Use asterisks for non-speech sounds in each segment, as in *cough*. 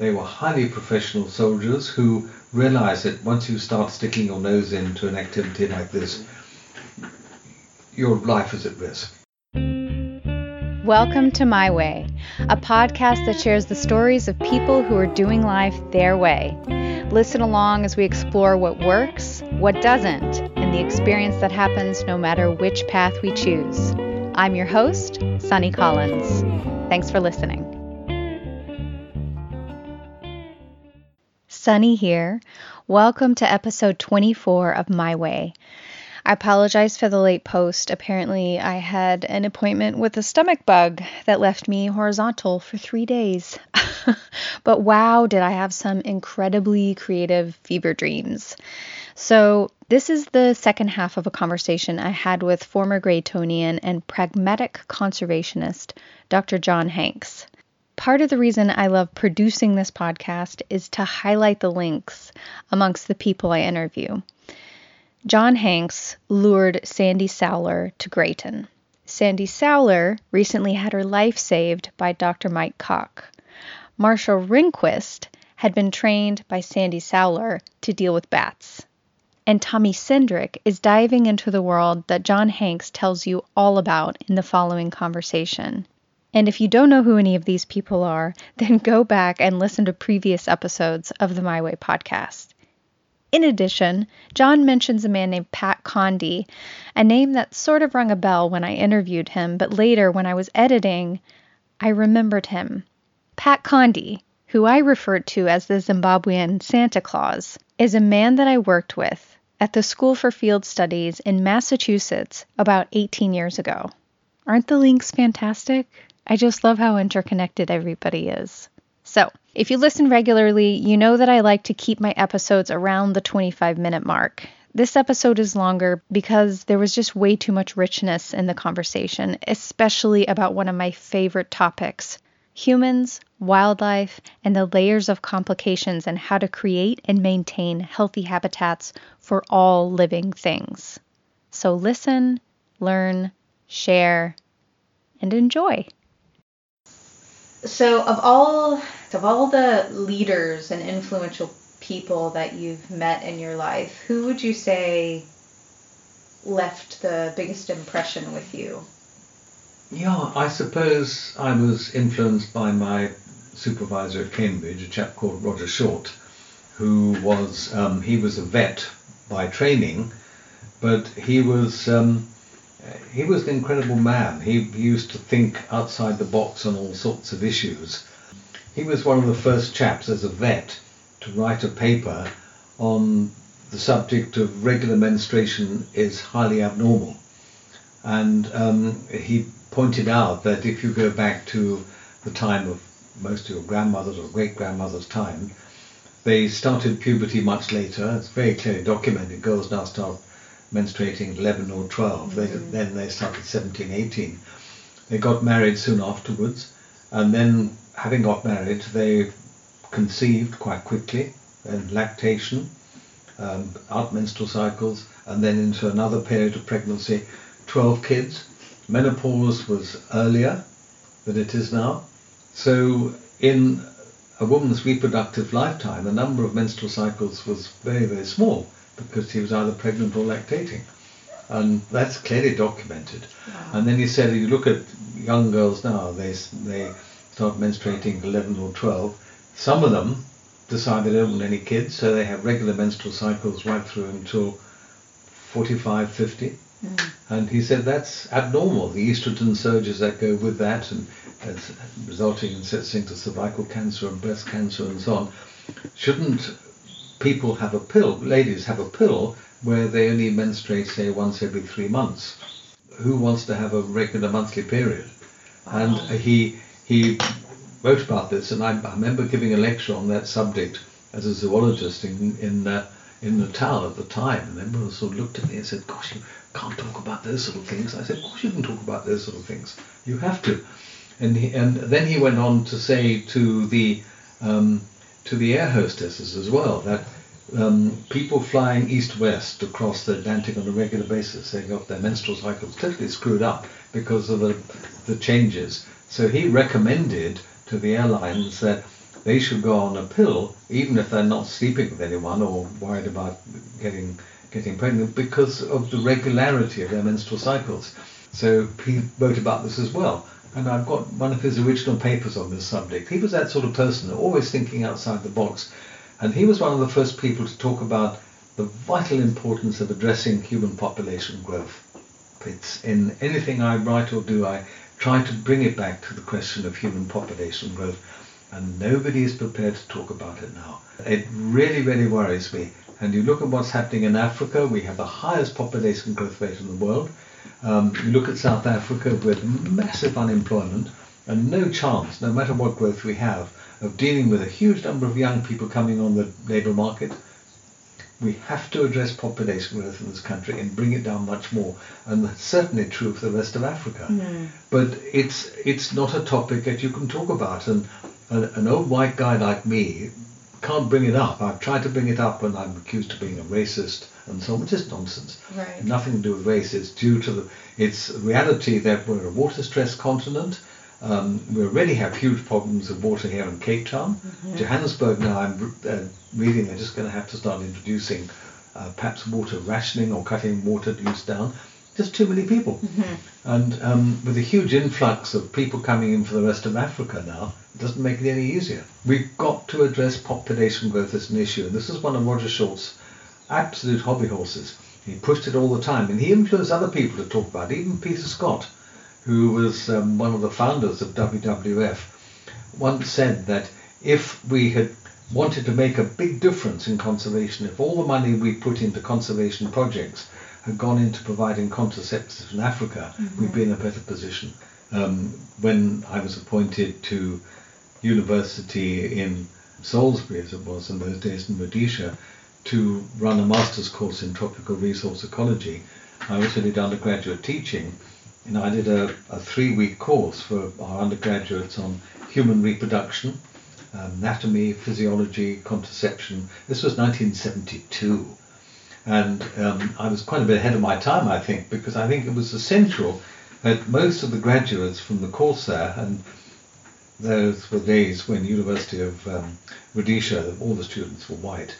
They were highly professional soldiers who realized that once you start sticking your nose into an activity like this, your life is at risk. Welcome to My Way, a podcast that shares the stories of people who are doing life their way. Listen along as we explore what works, what doesn't, and the experience that happens no matter which path we choose. I'm your host, Sunny Collins. Thanks for listening. Sunny here. Welcome to episode 24 of My Way. I apologize for the late post. Apparently, I had an appointment with a stomach bug that left me horizontal for three days. *laughs* but wow, did I have some incredibly creative fever dreams. So, this is the second half of a conversation I had with former Greytonian and pragmatic conservationist Dr. John Hanks. Part of the reason I love producing this podcast is to highlight the links amongst the people I interview. John Hanks lured Sandy Sowler to Greyton. Sandy Sowler recently had her life saved by Dr. Mike Koch. Marshall Ringquist had been trained by Sandy Sowler to deal with bats. And Tommy Cindric is diving into the world that John Hanks tells you all about in the following conversation. And if you don't know who any of these people are, *laughs* then go back and listen to previous episodes of the My Way podcast. In addition, John mentions a man named Pat Condy, a name that sort of rung a bell when I interviewed him, but later when I was editing, I remembered him. Pat Condy, who I referred to as the Zimbabwean Santa Claus, is a man that I worked with at the School for Field Studies in Massachusetts about 18 years ago. Aren't the links fantastic? I just love how interconnected everybody is. So, if you listen regularly, you know that I like to keep my episodes around the 25 minute mark. This episode is longer because there was just way too much richness in the conversation, especially about one of my favorite topics humans, wildlife, and the layers of complications and how to create and maintain healthy habitats for all living things. So listen, learn, share, and enjoy. So of all of all the leaders and influential people that you've met in your life, who would you say left the biggest impression with you? Yeah, I suppose I was influenced by my supervisor at Cambridge, a chap called Roger Short, who was um, he was a vet by training, but he was um, he was an incredible man. He, used to think outside the box on all sorts of issues. He was one of the first chaps as a vet to write a paper on the subject of regular menstruation is highly abnormal. And um, he pointed out that if you go back to the time of most of your grandmothers or great grandmothers' time, they started puberty much later. It's very clearly documented. Girls now start menstruating 11 or 12. They, mm-hmm. then they started 17, 18. They got married soon afterwards, and then having got married, they conceived quite quickly, and lactation, um, out menstrual cycles, and then into another period of pregnancy, 12 kids. Menopause was earlier than it is now. So in a woman's reproductive lifetime, the number of menstrual cycles was very, very small because he was either pregnant or lactating. And that's clearly documented. Wow. And then he said, you look at young girls now, they, they start menstruating 11 or 12. Some of them decide they don't want any kids, so they have regular menstrual cycles right through until 45, 50. Mm. And he said that's abnormal. The estrogen surges that go with that, and resulting in such things as cervical cancer and breast cancer and so on, shouldn't people have a pill, ladies have a pill where they only menstruate, say, once every three months. Who wants to have a regular monthly period? And he he wrote about this, and I, I, remember giving a lecture on that subject as a zoologist in in uh, in the town at the time. And everyone sort of looked at me and said, "Gosh, you can't talk about those sort of things." I said, "Of course you can talk about those sort of things. You have to." And he, and then he went on to say to the um, to the air hostesses as well that um, people flying east-west across the Atlantic on a regular basis, they got their menstrual cycles totally screwed up because of the, the changes. So he recommended to the airlines that they should go on a pill, even if they're not sleeping with anyone or worried about getting getting pregnant, because of the regularity of their menstrual cycles. So he wrote about this as well. And I've got one of his original papers on this subject. He was that sort of person, always thinking outside the box. And he was one of the first people to talk about the vital importance of addressing human population growth. It's in anything I write or do, I try to bring it back to the question of human population growth. And nobody is prepared to talk about it now. It really, really worries me. And you look at what's happening in Africa, we have the highest population growth rate in the world. Um, you look at South Africa with massive unemployment and no chance, no matter what growth we have, of dealing with a huge number of young people coming on the labour market. We have to address population growth in this country and bring it down much more, and that's certainly true for the rest of Africa. Mm. But it's it's not a topic that you can talk about, and an old white guy like me can't bring it up. I've tried to bring it up when I'm accused of being a racist and so on, which is nonsense. Right. Nothing to do with race. It's due to the it's reality that we're a water-stressed continent. Um, we already have huge problems of water here in Cape Town. Mm-hmm. Johannesburg now, I'm uh, reading they're just going to have to start introducing uh, perhaps water rationing or cutting water use down. Just too many people. Mm-hmm. And um, with a huge influx of people coming in for the rest of Africa now, it doesn't make it any easier. We've got to address population growth as an issue. And this is one of Roger Short's absolute hobby horses. He pushed it all the time, and he influenced other people to talk about it. Even Peter Scott, who was um, one of the founders of WWF, once said that if we had wanted to make a big difference in conservation, if all the money we put into conservation projects had gone into providing contraceptives in Africa, mm-hmm. we'd be in a better position. Um, when I was appointed to university in Salisbury, as it was in those days in Rhodesia, to run a master's course in tropical resource ecology. I also did undergraduate teaching, and I did a, a three-week course for our undergraduates on human reproduction, anatomy, physiology, contraception. This was 1972. And um, I was quite a bit ahead of my time, I think, because I think it was essential that most of the graduates from the course there, and those were days when University of um, Rhodesia, all the students were white,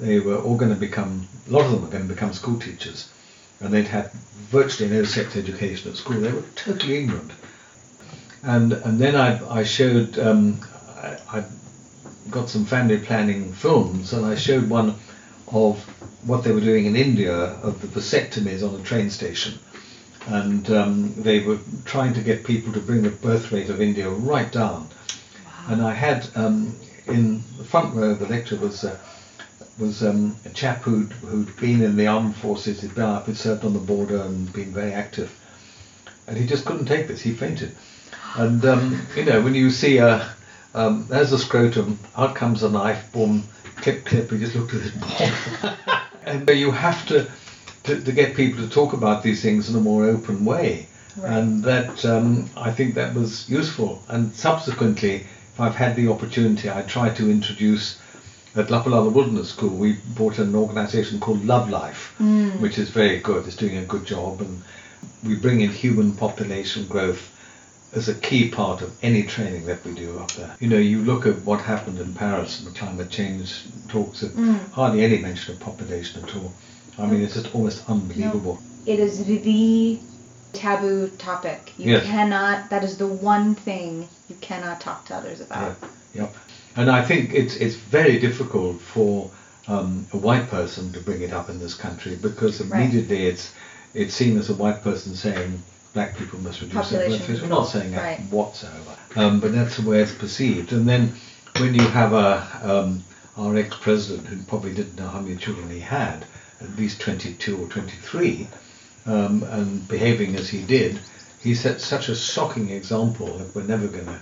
they were all going to become, a lot of them were going to become school teachers. And they'd had virtually no sex education at school. They were totally ignorant. And, and then I, I showed, um, I, I got some family planning films, and I showed one of what they were doing in India of the vasectomies on a train station. And um, they were trying to get people to bring the birth rate of India right down. Wow. And I had um, in the front row of the lecture was uh, was um, a chap who'd, who'd been in the armed forces, he'd been up, he'd served on the border and been very active. And he just couldn't take this, he fainted. And, um, you know, when you see a, um, there's a scrotum, out comes a knife, boom, clip, clip, he just looked at his ball. *laughs* and you have to, to, to, get people to talk about these things in a more open way. Right. And that, um, I think that was useful. And subsequently, if I've had the opportunity, I try to introduce at Lapalala Wilderness School, we brought an organisation called Love Life, mm. which is very good. It's doing a good job, and we bring in human population growth as a key part of any training that we do up there. You know, you look at what happened in Paris and the climate change talks, mm. hardly any mention of population at all. I mean, it's just almost unbelievable. No. It is the taboo topic. You yes. cannot, that is the one thing you cannot talk to others about. Yeah. Yep. And I think it's it's very difficult for um, a white person to bring it up in this country because immediately right. it's it's seen as a white person saying black people must reduce their birth rates. We're not saying that right. whatsoever, um, but that's the way it's perceived. And then when you have a um, our ex-president who probably didn't know how many children he had, at least 22 or 23, um, and behaving as he did, he set such a shocking example that we're never going to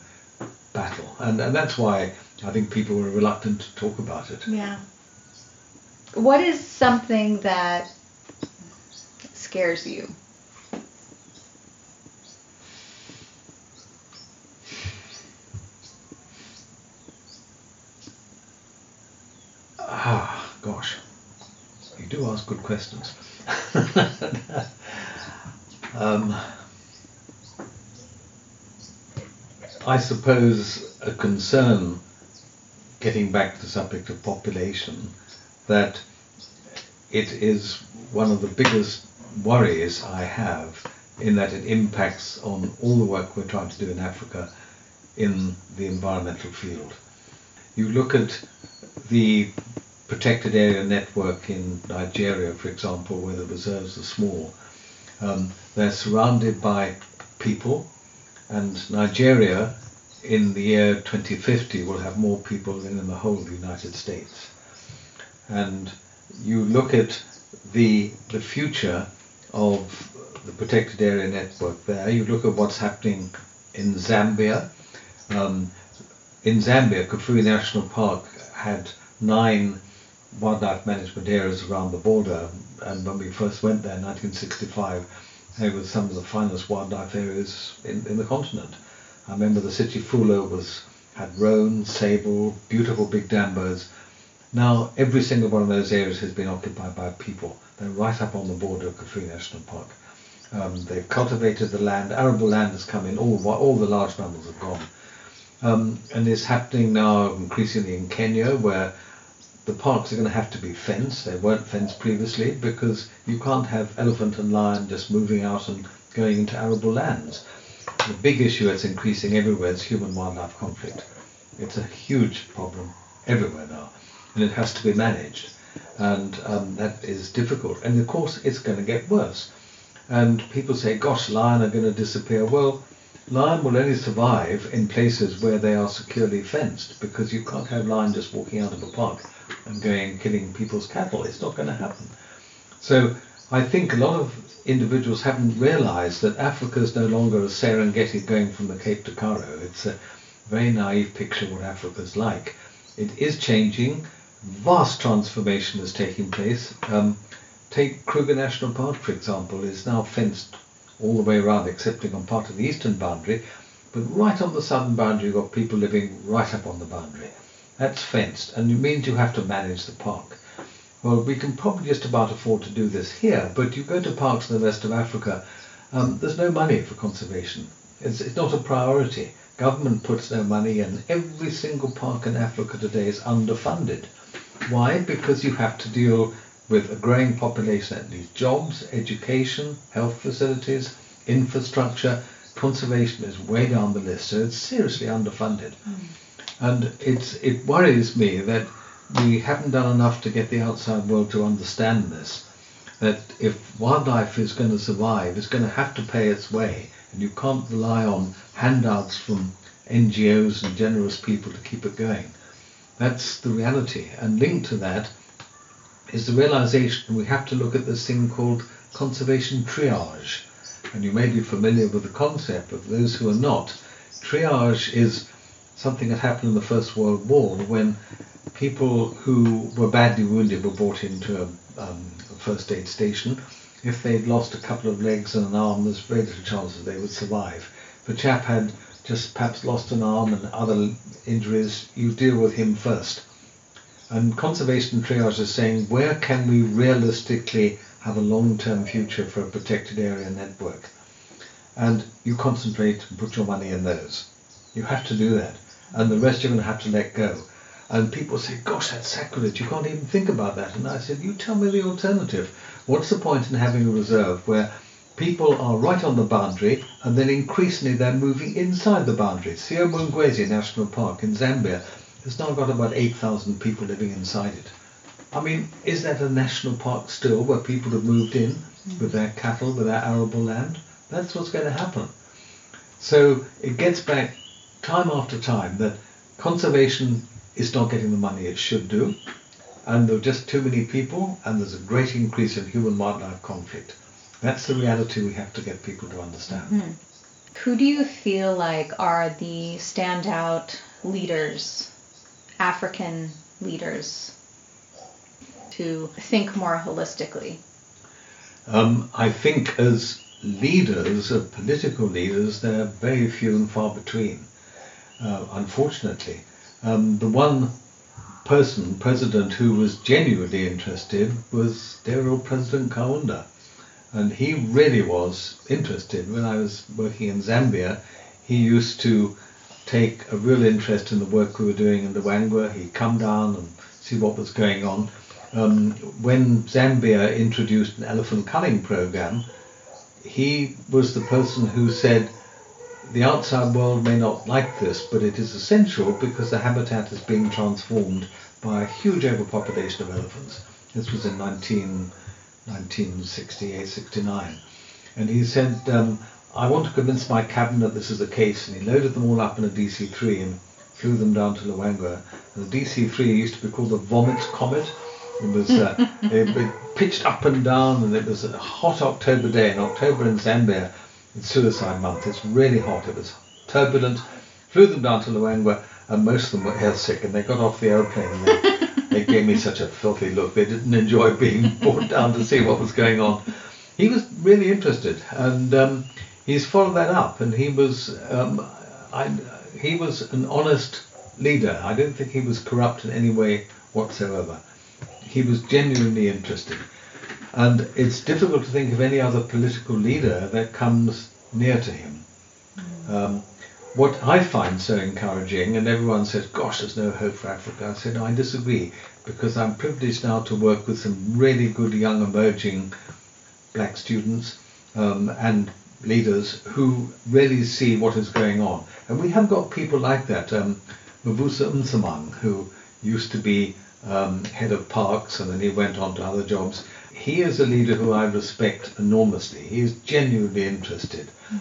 battle. And, and that's why I think people were reluctant to talk about it. Yeah. What is something that scares you? Ah, gosh. You do ask good questions. *laughs* um, I suppose a concern getting back to the subject of population, that it is one of the biggest worries I have in that it impacts on all the work we're trying to do in Africa in the environmental field. You look at the protected area network in Nigeria, for example, where the reserves are small. Um, they're surrounded by people, and Nigeria in the year 2050 will have more people than in the whole of the United States. And you look at the the future of the protected area network there. You look at what's happening in Zambia. Um, in Zambia, Kafue National Park had nine wildlife management areas around the border, and when we first went there in 1965, they were some of the finest wildlife areas in, in the continent. I remember the city Sitchifulo was had roan, sable, beautiful big dambos. Now every single one of those areas has been occupied by people. They're right up on the border of Kafue National Park. Um, they've cultivated the land. Arable land has come in. All all the large mammals have gone. Um, and it's happening now increasingly in Kenya, where the parks are going to have to be fenced. They weren't fenced previously because you can't have elephant and lion just moving out and going into arable lands. The big issue that's increasing everywhere is human-wildlife conflict. It's a huge problem everywhere now, and it has to be managed, and um, that is difficult. And of course, it's going to get worse. And people say, "Gosh, lion are going to disappear." Well, lion will only survive in places where they are securely fenced, because you can't have lion just walking out of a park and going killing people's cattle. It's not going to happen. So I think a lot of individuals haven't realized that Africa is no longer a Serengeti going from the Cape to Cairo. It's a very naive picture of what Africa is like. It is changing. Vast transformation is taking place. Um, take Kruger National Park, for example, is now fenced all the way around, excepting on part of the eastern boundary. But right on the southern boundary, you've got people living right up on the boundary. That's fenced, and it means you have to manage the park. Well, we can probably just about afford to do this here, but you go to parks in the rest of Africa, um, there's no money for conservation. It's, it's not a priority. Government puts no money in. Every single park in Africa today is underfunded. Why? Because you have to deal with a growing population that needs jobs, education, health facilities, infrastructure. Conservation is way down the list, so it's seriously underfunded. Mm. And it's, it worries me that we haven't done enough to get the outside world to understand this. That if wildlife is going to survive, it's going to have to pay its way, and you can't rely on handouts from NGOs and generous people to keep it going. That's the reality. And linked to that is the realization we have to look at this thing called conservation triage. And you may be familiar with the concept, but those who are not, triage is something that happened in the First World War when people who were badly wounded were brought into a, um, a first aid station. If they'd lost a couple of legs and an arm, there's very little chance that they would survive. If a chap had just perhaps lost an arm and other injuries, you deal with him first. And conservation triage is saying where can we realistically have a long-term future for a protected area network? And you concentrate and put your money in those. You have to do that. And the rest you're going to have to let go. And people say, gosh, that's sacrilege. You can't even think about that. And I said, you tell me the alternative. What's the point in having a reserve where people are right on the boundary and then increasingly they're moving inside the boundary? Sioma Ngwezi National Park in Zambia has now got about 8,000 people living inside it. I mean, is that a national park still where people have moved in with their cattle, with their arable land? That's what's going to happen. So it gets back time after time that conservation is not getting the money it should do, and there are just too many people, and there's a great increase in human-wildlife conflict. That's the reality we have to get people to understand. Mm-hmm. Who do you feel like are the standout leaders, African leaders, to think more holistically? Um, I think as leaders, of political leaders, they're very few and far between, uh, unfortunately. Um, the one person, president, who was genuinely interested was dear old President Kaunda. And he really was interested. When I was working in Zambia, he used to take a real interest in the work we were doing in Luangwa. He'd come down and see what was going on. Um, when Zambia introduced an elephant culling program, he was the person who said, the outside world may not like this, but it is essential because the habitat is being transformed by a huge overpopulation of elephants. This was in 19, 1968, 69. And he said, um, I want to convince my cabinet this is the case. And he loaded them all up in a DC-3 and flew them down to Luangwa. And the DC-3 used to be called the Vomit Comet. It was uh, *laughs* it, it pitched up and down, and it was a hot October day. In October in Zambia, it's suicide month. It's really hot. It was turbulent. Flew them down to Luangwa, and most of them were airsick. And they got off the airplane, and they, *laughs* they gave me such a filthy look. They didn't enjoy being *laughs* brought down to see what was going on. He was really interested, and um, he's followed that up. And he was um, I, he was an honest leader. I don't think he was corrupt in any way whatsoever he was genuinely interested. And it's difficult to think of any other political leader that comes near to him. Mm. Um, what I find so encouraging, and everyone says, gosh, there's no hope for Africa. I said, no, I disagree, because I'm privileged now to work with some really good young emerging black students um, and leaders who really see what is going on. And we have got people like that. Um, Mavuso who used to be um, head of parks, and then he went on to other jobs. He is a leader who I respect enormously. He is genuinely interested. Mm.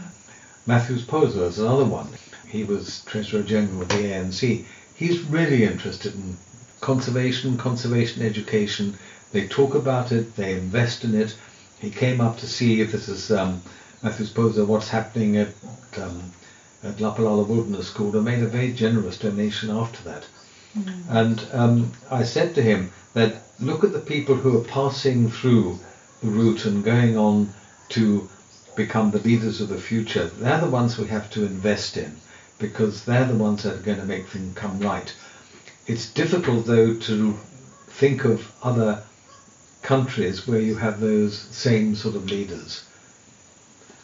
Mathews Phosa is another one. He was Treasurer General of the ANC. He's really interested in conservation, conservation education. They talk about it, they invest in it. He came up to see if this is um, Mathews Phosa, what's happening at um, at Lapalala Wilderness School, and made a very generous donation after that. Mm. And um, I said to him that look at the people who are passing through the route and going on to become the leaders of the future. They're the ones we have to invest in because they're the ones that are going to make things come right. It's difficult though to think of other countries where you have those same sort of leaders.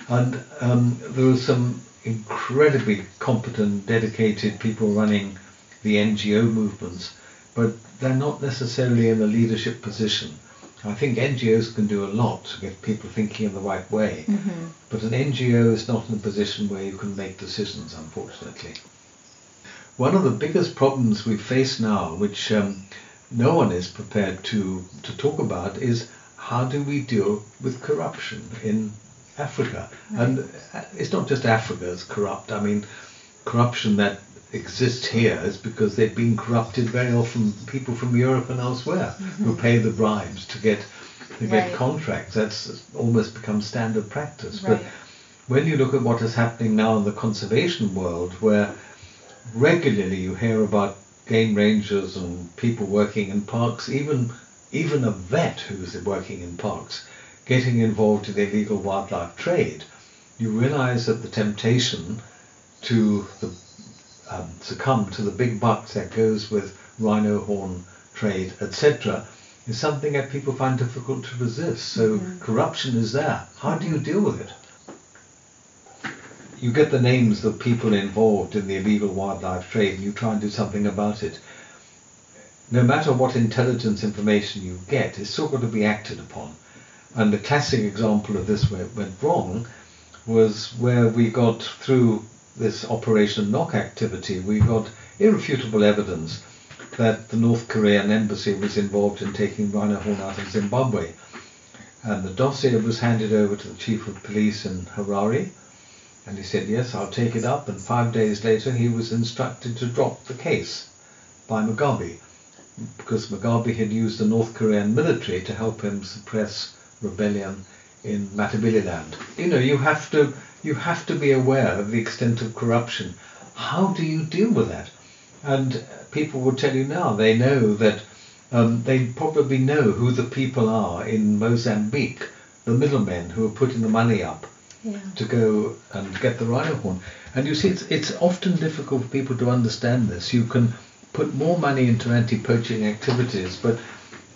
And um, there are some incredibly competent, dedicated people running the NGO movements, but they're not necessarily in a leadership position. I think NGOs can do a lot to get people thinking in the right way, mm-hmm. but an NGO is not in a position where you can make decisions, unfortunately. One of the biggest problems we face now, which um, no one is prepared to, to talk about, is how do we deal with corruption in Africa? And uh, it's not just Africa that's corrupt. I mean, corruption that exists here is because they've been corrupted very often people from Europe and elsewhere mm-hmm. who pay the bribes to get to get right. contracts. That's almost become standard practice. Right. But when you look at what is happening now in the conservation world, where regularly you hear about game rangers and people working in parks, even even a vet who's working in parks, getting involved in the illegal wildlife trade, you realize that the temptation to the um, succumb to the big bucks that goes with rhino horn trade, etc., is something that people find difficult to resist. So mm-hmm. corruption is there. How do you deal with it? You get the names of people involved in the illegal wildlife trade and you try and do something about it. No matter what intelligence information you get, it's still got to be acted upon. And the classic example of this where it went wrong was where we got through this Operation Lock activity, we got irrefutable evidence that the North Korean embassy was involved in taking rhino horn out of Zimbabwe. And the dossier was handed over to the chief of police in Harare. And he said, yes, I'll take it up. And five days later, he was instructed to drop the case by Mugabe because Mugabe had used the North Korean military to help him suppress rebellion in Matabeleland. You know, you have to you have to be aware of the extent of corruption. How do you deal with that? And people will tell you now they know that um, they probably know who the people are in Mozambique, the middlemen who are putting the money up yeah. to go and get the rhino horn. And you see, it's, it's often difficult for people to understand this. You can put more money into anti-poaching activities, but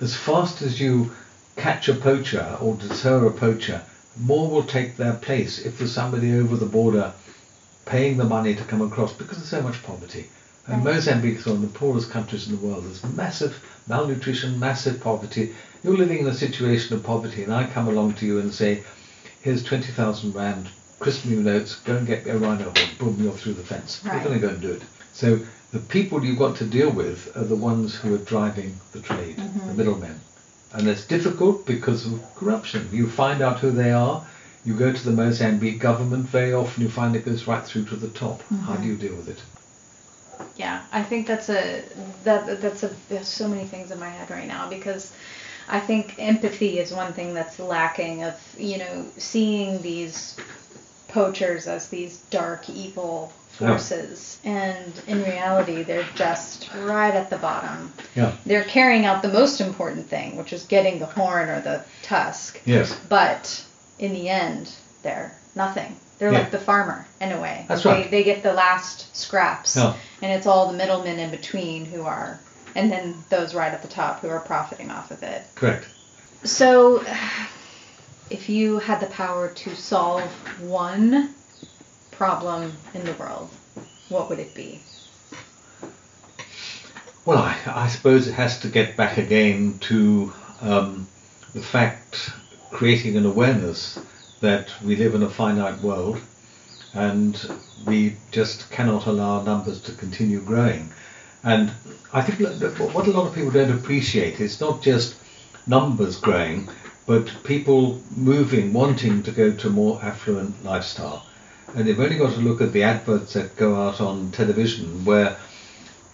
as fast as you catch a poacher or deter a poacher, more will take their place if there's somebody over the border paying the money to come across because there's so much poverty. And Right. Mozambique is one of the poorest countries in the world. There's massive malnutrition, massive poverty. You're living in a situation of poverty, and I come along to you and say, "Here's twenty thousand rand, crisp new notes. Go and get me a rhino horn. Boom, you're through the fence. Right. You're going to go and do it." So the people you've got to deal with are the ones who are driving the trade, mm-hmm. the middlemen, and it's difficult because of corruption. You find out who they are. You go to the Mozambique government. Very often, you find it goes right through to the top. How mm-hmm. do you deal with it? Yeah, I think that's a that that's a there's so many things in my head right now because I think empathy is one thing that's lacking of you know seeing these poachers as these dark evil Yeah. and in reality they're just right at the bottom. Yeah. They're carrying out the most important thing, which is getting the horn or the tusk. Yes. But in the end, they're nothing. They're Yeah. like the farmer in a way. That's they, right. They get the last scraps, Yeah. and it's all the middlemen in between who are, and then those right at the top who are profiting off of it. Correct. So, *sighs* if you had the power to solve one problem in the world, what would it be? Well, I, I suppose it has to get back again to um, the fact, creating an awareness that we live in a finite world and we just cannot allow numbers to continue growing. And I think what a lot of people don't appreciate is not just numbers growing, but people moving, wanting to go to a more affluent lifestyle. And they've only got to look at the adverts that go out on television where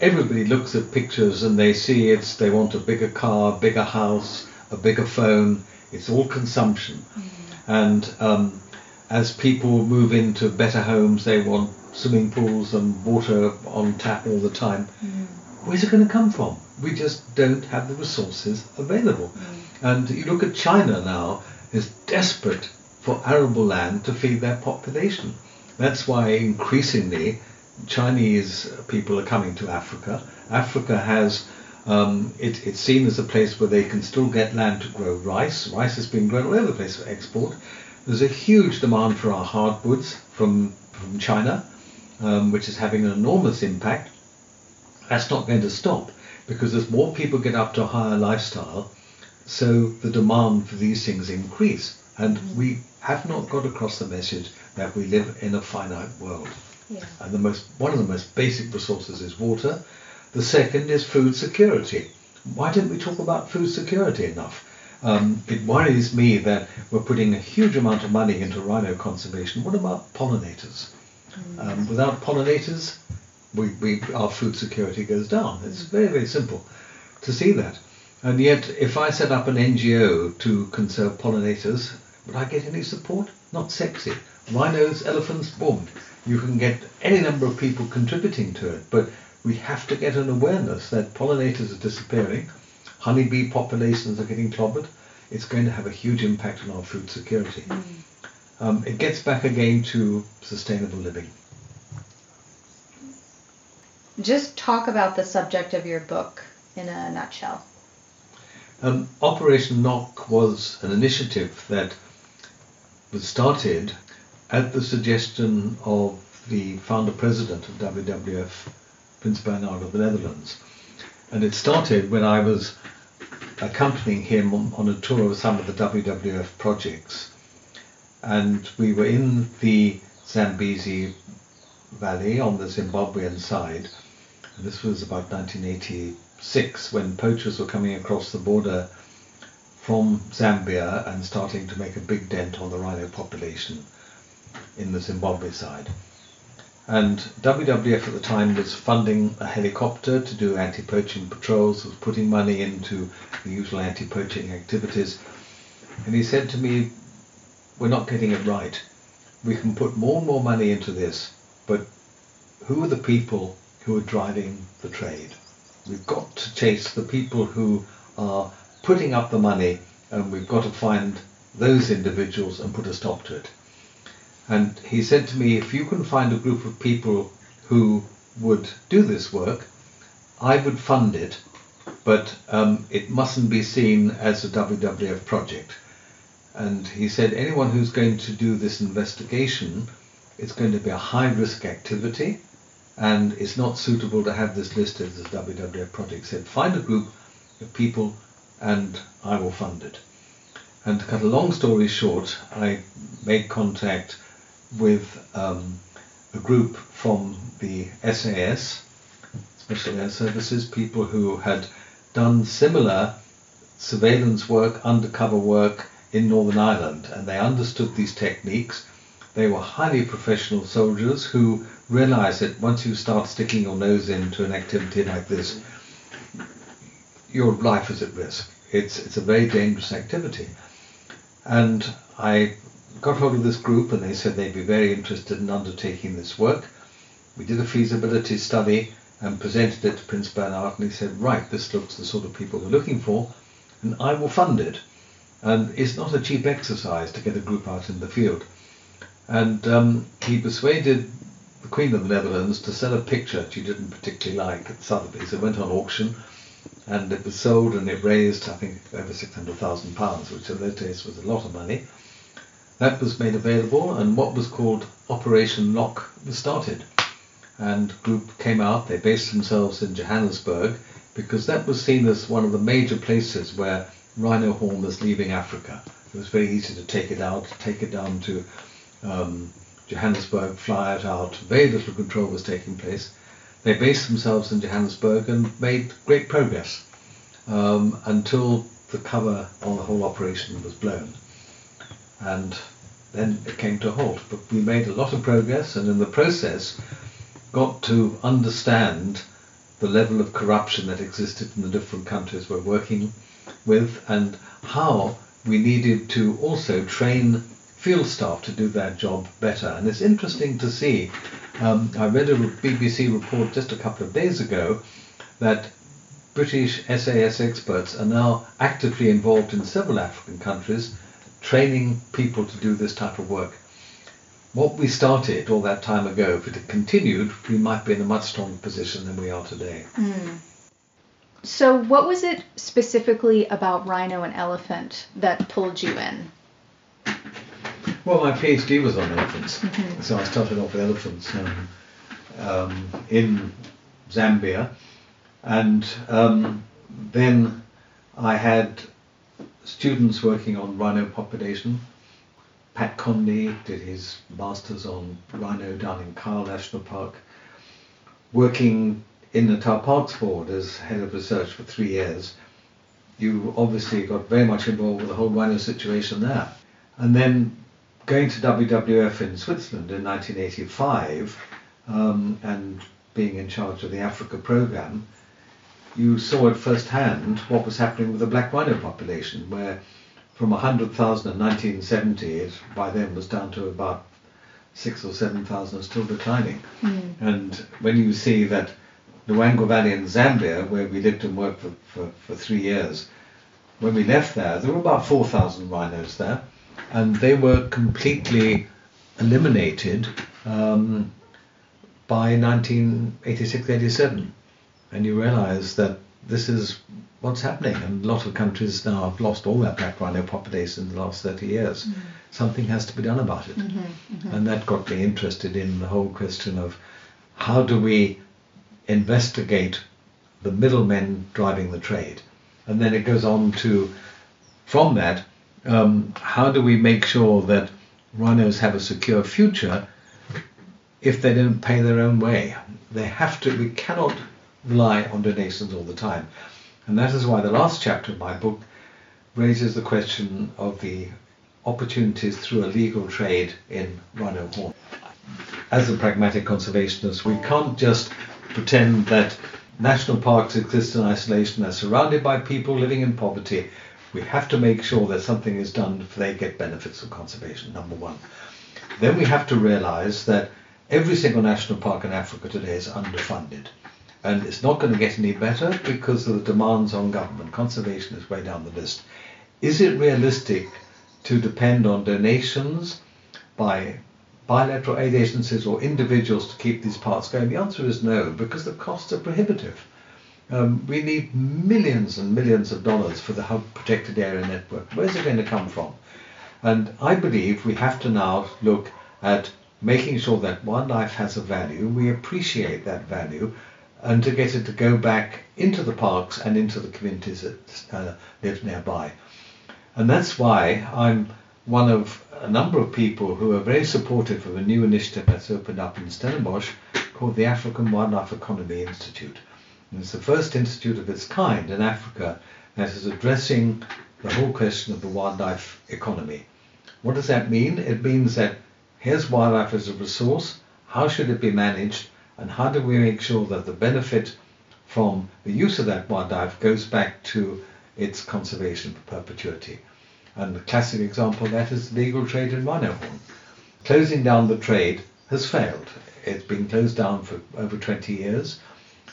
everybody looks at pictures and they see it's they want a bigger car, bigger house, a bigger phone. It's all consumption. Mm-hmm. And um, as people move into better homes, they want swimming pools and water on tap all the time. Mm-hmm. Where's it going to come from? We just don't have the resources available. Mm-hmm. And you look at China now is desperate for arable land to feed their population. That's why increasingly Chinese people are coming to Africa. Africa has um, it, it's seen as a place where they can still get land to grow rice. Rice has been grown all over the place for export. There's a huge demand for our hardwoods from from China, um, which is having an enormous impact. That's not going to stop because as more people get up to a higher lifestyle, so the demand for these things increase. And we have not got across the message that we live in a finite world. Yeah. And the most one of the most basic resources is water. The second is food security. Why don't we talk about food security enough? Um, it worries me that we're putting a huge amount of money into rhino conservation. What about pollinators? Um, without pollinators, we, we, our food security goes down. It's very, very simple to see that. And yet, if I set up an NGO to conserve pollinators, would I get any support? Not sexy. Rhinos, elephants, boom. You can get any number of people contributing to it, but we have to get an awareness that pollinators are disappearing, honeybee populations are getting clobbered. It's going to have a huge impact on our food security. Um, it gets back again to sustainable living. Just talk about the subject of your book in a nutshell. Um, Operation Lock was an initiative that was started at the suggestion of the founder president of WWF, Prince Bernhard of the Netherlands. And it started when I was accompanying him on, on a tour of some of the WWF projects. And we were in the Zambezi Valley on the Zimbabwean side. And this was about 1986 when poachers were coming across the border from Zambia and starting to make a big dent on the rhino population in the Zimbabwe side. And WWF at the time was funding a helicopter to do anti-poaching patrols, was putting money into the usual anti-poaching activities. And he said to me, we're not getting it right. We can put more and more money into this, but who are the people who are driving the trade? We've got to chase the people who are putting up the money and we've got to find those individuals and put a stop to it. And he said to me, if you can find a group of people who would do this work, I would fund it, but um, it mustn't be seen as a WWF project. And he said, anyone who's going to do this investigation it's going to be a high risk activity and it's not suitable to have this listed as a WWF project. He said, find a group of people and I will fund it. And to cut a long story short, I made contact with um, a group from the SAS, Special Air Services, people who had done similar surveillance work, undercover work in Northern Ireland, and they understood these techniques. They were highly professional soldiers who realized that once you start sticking your nose into an activity like this, your life is at risk. It's, it's a very dangerous activity. And I got hold of this group and they said they'd be very interested in undertaking this work. We did a feasibility study and presented it to Prince Bernhard and he said, right, this looks the sort of people we're looking for and I will fund it. And it's not a cheap exercise to get a group out in the field. And um, he persuaded the Queen of the Netherlands to sell a picture she didn't particularly like at Sotheby's. It went on auction and it was sold and it raised, I think, over £600,000, which in those days was a lot of money. That was made available and what was called Operation Lock was started. And group came out, they based themselves in Johannesburg because that was seen as one of the major places where rhino horn was leaving Africa. It was very easy to take it out, take it down to um, Johannesburg, fly it out. Very little control was taking place. They based themselves in Johannesburg and made great progress um, until the cover on the whole operation was blown. And then it came to a halt. But we made a lot of progress and in the process got to understand the level of corruption that existed in the different countries we're working with and how we needed to also train field staff to do their job better. And it's interesting to see, um, I read a BBC report just a couple of days ago that British SAS experts are now actively involved in several African countries training people to do this type of work. What we started all that time ago, if it had continued, we might be in a much stronger position than we are today. Mm. So, what was it specifically about rhino and elephant that pulled you in? Well, my PhD was on elephants, mm-hmm. so I started off with elephants um, um, in Zambia, and um, then I had students working on rhino population. Pat Condy did his masters on rhino down in Kyle National Park, working in the Natal Parks Board as head of research for three years. You obviously got very much involved with the whole rhino situation there. And then going to WWF in Switzerland in 1985 um, and being in charge of the Africa program, you saw at first hand what was happening with the black rhino population, where from 100,000 in 1970, it by then was down to about six or 7,000 still declining. Mm. And when you see that the Luangwa Valley in Zambia, where we lived and worked for, for, for three years, when we left there, there were about 4,000 rhinos there and they were completely eliminated um, by 1986-87. And you realize that this is what's happening, and a lot of countries now have lost all their black rhino population in the last 30 years. Mm-hmm. Something has to be done about it. Mm-hmm, mm-hmm. And that got me interested in the whole question of how do we investigate the middlemen driving the trade? And then it goes on to, from that, um, how do we make sure that rhinos have a secure future if they don't pay their own way? They have to, we cannot rely on donations all the time. And that is why the last chapter of my book raises the question of the opportunities through a legal trade in rhino horn. As a pragmatic conservationist, we can't just pretend that national parks exist in isolation, they're surrounded by people living in poverty we have to make sure that something is done if they get benefits of conservation, number one. Then we have to realize that every single national park in Africa today is underfunded. And it's not going to get any better because of the demands on government. Conservation is way down the list. Is it realistic to depend on donations by bilateral aid agencies or individuals to keep these parts going? The answer is no, because the costs are prohibitive. Um, we need millions and millions of dollars for the hub protected area network. Where's it going to come from? And I believe we have to now look at making sure that wildlife has a value, we appreciate that value, and to get it to go back into the parks and into the communities that uh, live nearby. And that's why I'm one of a number of people who are very supportive of a new initiative that's opened up in Stellenbosch called the African Wildlife Economy Institute. And it's the first institute of its kind in Africa that is addressing the whole question of the wildlife economy. What does that mean? It means that here's wildlife as a resource, how should it be managed, and how do we make sure that the benefit from the use of that wildlife goes back to its conservation for perpetuity. And the classic example of that is legal trade in rhino horn. Closing down the trade has failed. It's been closed down for over 20 years.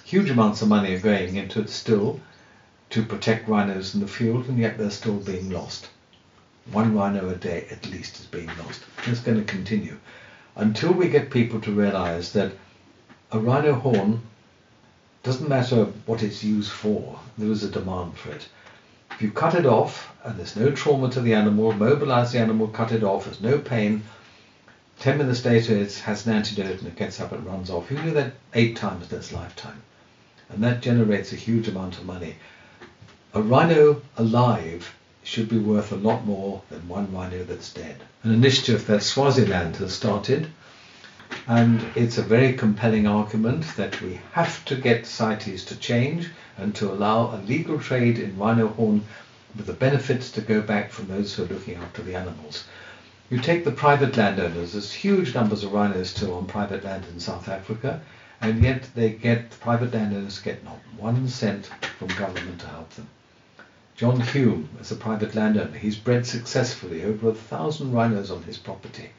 Huge amounts of money are going into it still to protect rhinos in the field, and yet they're still being lost. One rhino a day at least is being lost. It's going to continue until we get people to realize that a rhino horn doesn't matter what it's used for, there is a demand for it. If you cut it off and there's no trauma to the animal, mobilize the animal, cut it off, there's no pain, 10 minutes later it has an antidote and it gets up and runs off. You do that eight times in its lifetime. And that generates a huge amount of money. A rhino alive should be worth a lot more than one rhino that's dead. An initiative that Swaziland has started and it's a very compelling argument that we have to get CITES to change and to allow a legal trade in rhino horn with the benefits to go back from those who are looking after the animals. You take the private landowners, there's huge numbers of rhinos still on private land in South Africa, and yet they get, private landowners get not one cent from government to help them. John Hume is a private landowner. He's bred successfully over a thousand rhinos on his property.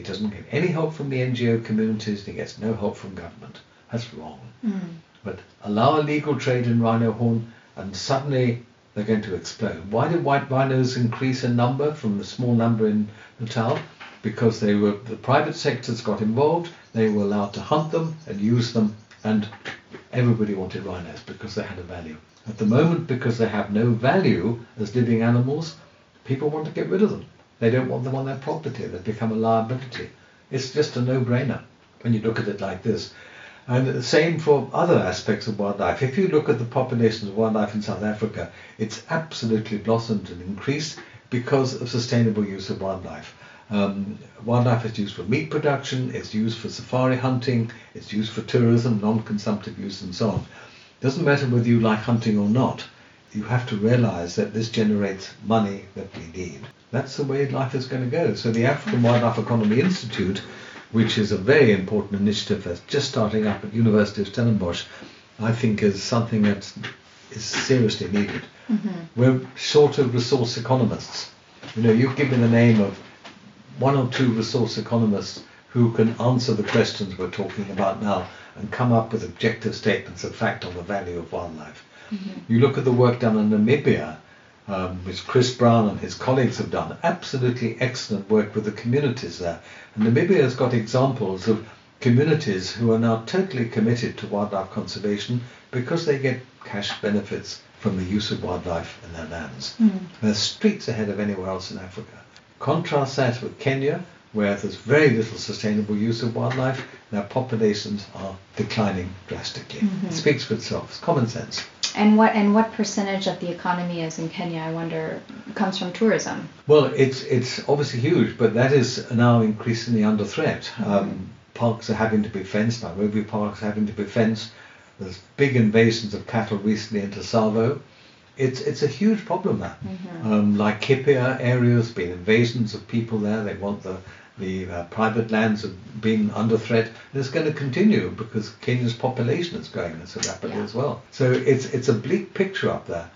He doesn't get any help from the NGO communities, he gets no help from government. That's wrong. Mm. But allow a legal trade in rhino horn and suddenly they're going to explode. Why did white rhinos increase in number from the small number in Natal? Because they were the private sectors got involved, they were allowed to hunt them and use them, and everybody wanted rhinos because they had a value. At the moment, because they have no value as living animals, people want to get rid of them. They don't want them on their property. They've become a liability. It's just a no-brainer when you look at it like this. And the same for other aspects of wildlife. If you look at the populations of wildlife in South Africa, it's absolutely blossomed and increased because of sustainable use of wildlife. Um, wildlife is used for meat production, it's used for safari hunting, it's used for tourism, non-consumptive use and so on. It doesn't matter whether you like hunting or not, you have to realize that this generates money that we need that's the way life is going to go. So the African Wildlife Economy Institute, which is a very important initiative that's just starting up at University of Stellenbosch, I think is something that is seriously needed. Mm-hmm. We're short of resource economists. You know, you give me the name of one or two resource economists who can answer the questions we're talking about now and come up with objective statements of fact on the value of wildlife. Mm-hmm. You look at the work done in Namibia, um, which Chris Brown and his colleagues have done. Absolutely excellent work with the communities there. And Namibia has got examples of communities who are now totally committed to wildlife conservation because they get cash benefits from the use of wildlife in their lands. Mm. They're streets ahead of anywhere else in Africa. Contrast that with Kenya, where there's very little sustainable use of wildlife, their populations are declining drastically. Mm-hmm. It speaks for itself. It's common sense. And what and what percentage of the economy is in Kenya? I wonder comes from tourism. Well, it's it's obviously huge, but that is now increasingly under threat. Mm-hmm. Um, parks are having to be fenced. Nairobi parks are having to be fenced. There's big invasions of cattle recently into Tsavo. It's it's a huge problem there. Mm-hmm. Um, Laikipia areas, been invasions of people there. They want the the uh, private lands have been under threat. And it's going to continue because Kenya's population is growing so rapidly yeah. as well. So it's it's a bleak picture up there.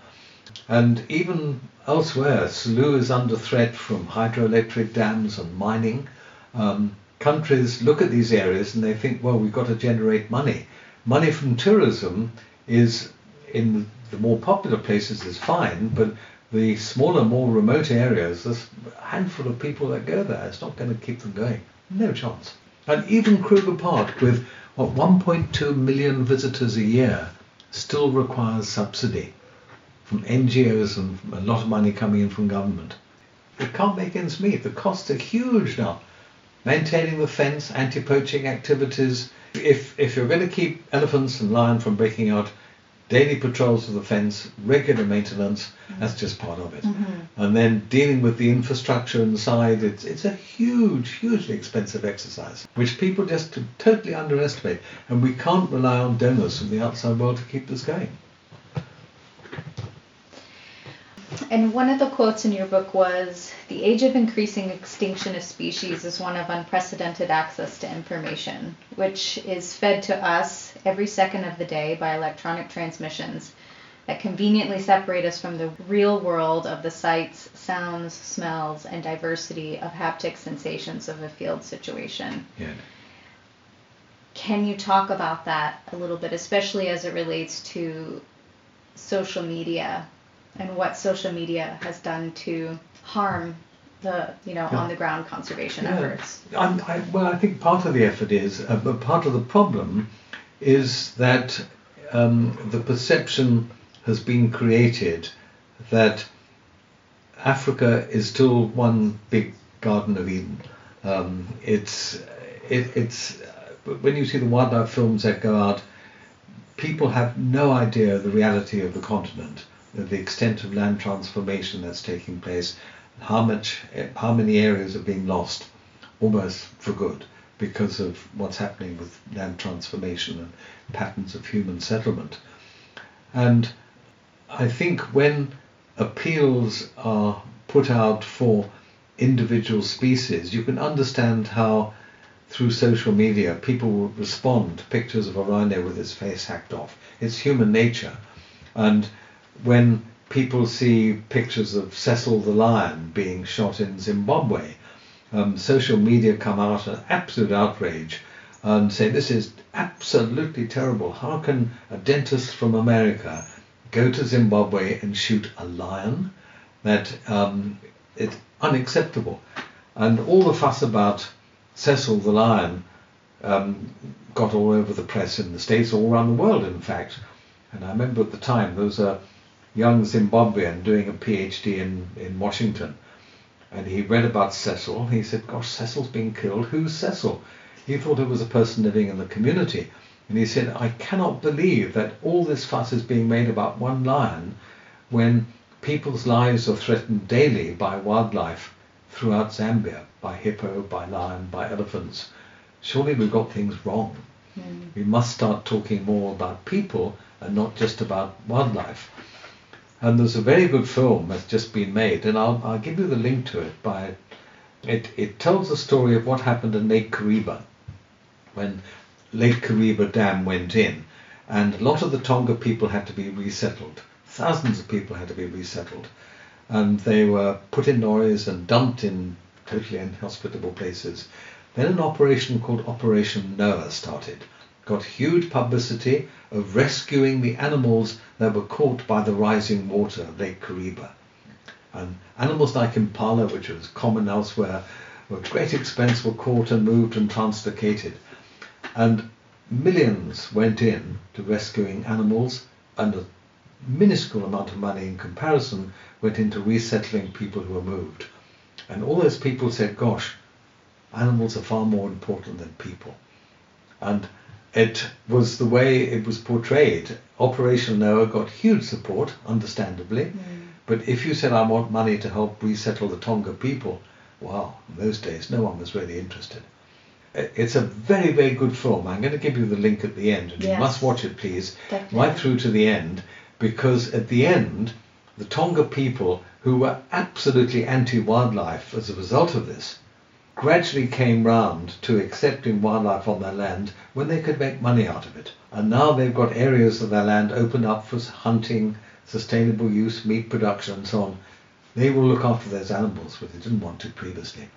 And even elsewhere, Selous is under threat from hydroelectric dams and mining. Um, countries look at these areas and they think, well, we've got to generate money. Money from tourism is in the more popular places is fine, but the smaller, more remote areas, there's a handful of people that go there. It's not going to keep them going. No chance. And even Kruger Park, with what 1.2 million visitors a year, still requires subsidy from NGOs and a lot of money coming in from government. It can't make ends meet. The costs are huge now. maintaining the fence, anti-poaching activities. If if you're going to keep elephants and lion from breaking out, daily patrols of the fence, regular maintenance, mm-hmm. that's just part of it. Mm-hmm. And then dealing with the infrastructure inside, it's it's a huge, hugely expensive exercise, which people just totally underestimate. And we can't rely on donors from the outside world to keep this going. And one of the quotes in your book was The age of increasing extinction of species is one of unprecedented access to information, which is fed to us every second of the day by electronic transmissions that conveniently separate us from the real world of the sights, sounds, smells, and diversity of haptic sensations of a field situation. Yeah. Can you talk about that a little bit, especially as it relates to social media and what social media has done to harm the you know Yeah. on the ground conservation Yeah. efforts? I'm, well, I think part of the effort is, uh, but part of the problem is that um, the perception has been created that Africa is still one big Garden of Eden. Um, it's it, it's uh, when you see the wildlife films that go out, people have no idea the reality of the continent, the extent of land transformation that's taking place, how much, how many areas are being lost, almost for good, because of what's happening with land transformation and patterns of human settlement. And I think when appeals are put out for individual species, you can understand how through social media people will respond to pictures of a rhino with its face hacked off. It's human nature. And when people see pictures of Cecil the lion being shot in Zimbabwe, um, social media come out in absolute outrage and say this is absolutely terrible. How can a dentist from America go to Zimbabwe and shoot a lion? That um, it's unacceptable. And all the fuss about Cecil the lion um, got all over the press in the States, all around the world, in fact. And I remember at the time there was a young Zimbabwean doing a PhD in, in Washington. And he read about Cecil. He said, Gosh, Cecil's been killed. Who's Cecil? He thought it was a person living in the community. And he said, I cannot believe that all this fuss is being made about one lion when people's lives are threatened daily by wildlife throughout Zambia, by hippo, by lion, by elephants. Surely we've got things wrong. Hmm. We must start talking more about people and not just about wildlife. And there's a very good film that's just been made, and I'll, I'll give you the link to it. By it, it tells the story of what happened in Lake Kariba when Lake Kariba Dam went in, and a lot of the Tonga people had to be resettled. Thousands of people had to be resettled, and they were put in lorries and dumped in totally inhospitable places. Then an operation called Operation Noah started. Got huge publicity of rescuing the animals that were caught by the rising water Lake Kariba. And animals like impala, which was common elsewhere, at great expense were caught and moved and translocated. And millions went in to rescuing animals, and a minuscule amount of money in comparison went into resettling people who were moved. And all those people said, gosh, animals are far more important than people. And it was the way it was portrayed. Operation Noah got huge support, understandably. Mm. But if you said, I want money to help resettle the Tonga people, wow, in those days, no one was really interested. It's a very, very good film. I'm going to give you the link at the end, and you must watch it, please, Definitely. right through to the end, because at the end, the Tonga people, who were absolutely anti-wildlife as a result of this, gradually came round to accepting wildlife on their land when they could make money out of it. And now they've got areas of their land opened up for hunting, sustainable use, meat production, and so on. They will look after those animals, which they didn't want to previously.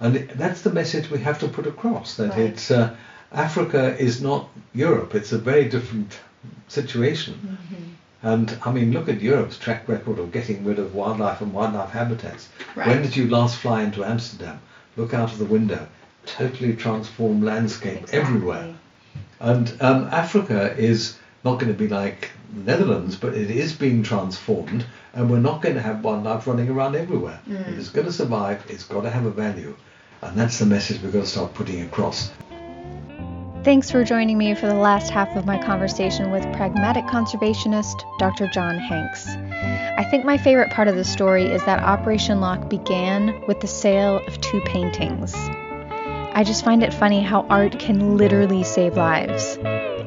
And that's the message we have to put across that Right. it's uh, Africa is not Europe. It's a very different situation. And I mean, look at Europe's track record of getting rid of wildlife and wildlife habitats. Right. When did you last fly into Amsterdam? Look out of the window. Totally transformed landscape Exactly. everywhere. And um, Africa is not going to be like the Netherlands, but it is being transformed, and we're not going to have wildlife running around everywhere. Mm. If it's going to survive, it's got to have a value. And that's the message we've got to start putting across. Thanks for joining me for the last half of my conversation with pragmatic conservationist Dr. John Hanks. I think my favorite part of the story is that Operation Lock began with the sale of two paintings. I just find it funny how art can literally save lives.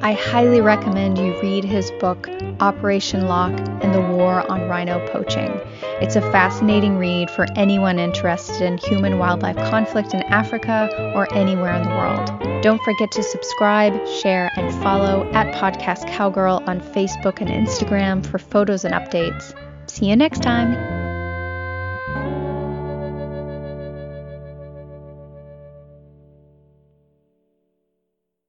I highly recommend you read his book, Operation Lock and the War on Rhino Poaching. It's a fascinating read for anyone interested in human wildlife conflict in Africa or anywhere in the world. Don't forget to subscribe, share, and follow at Podcast Cowgirl on Facebook and Instagram for photos and updates. See you next time.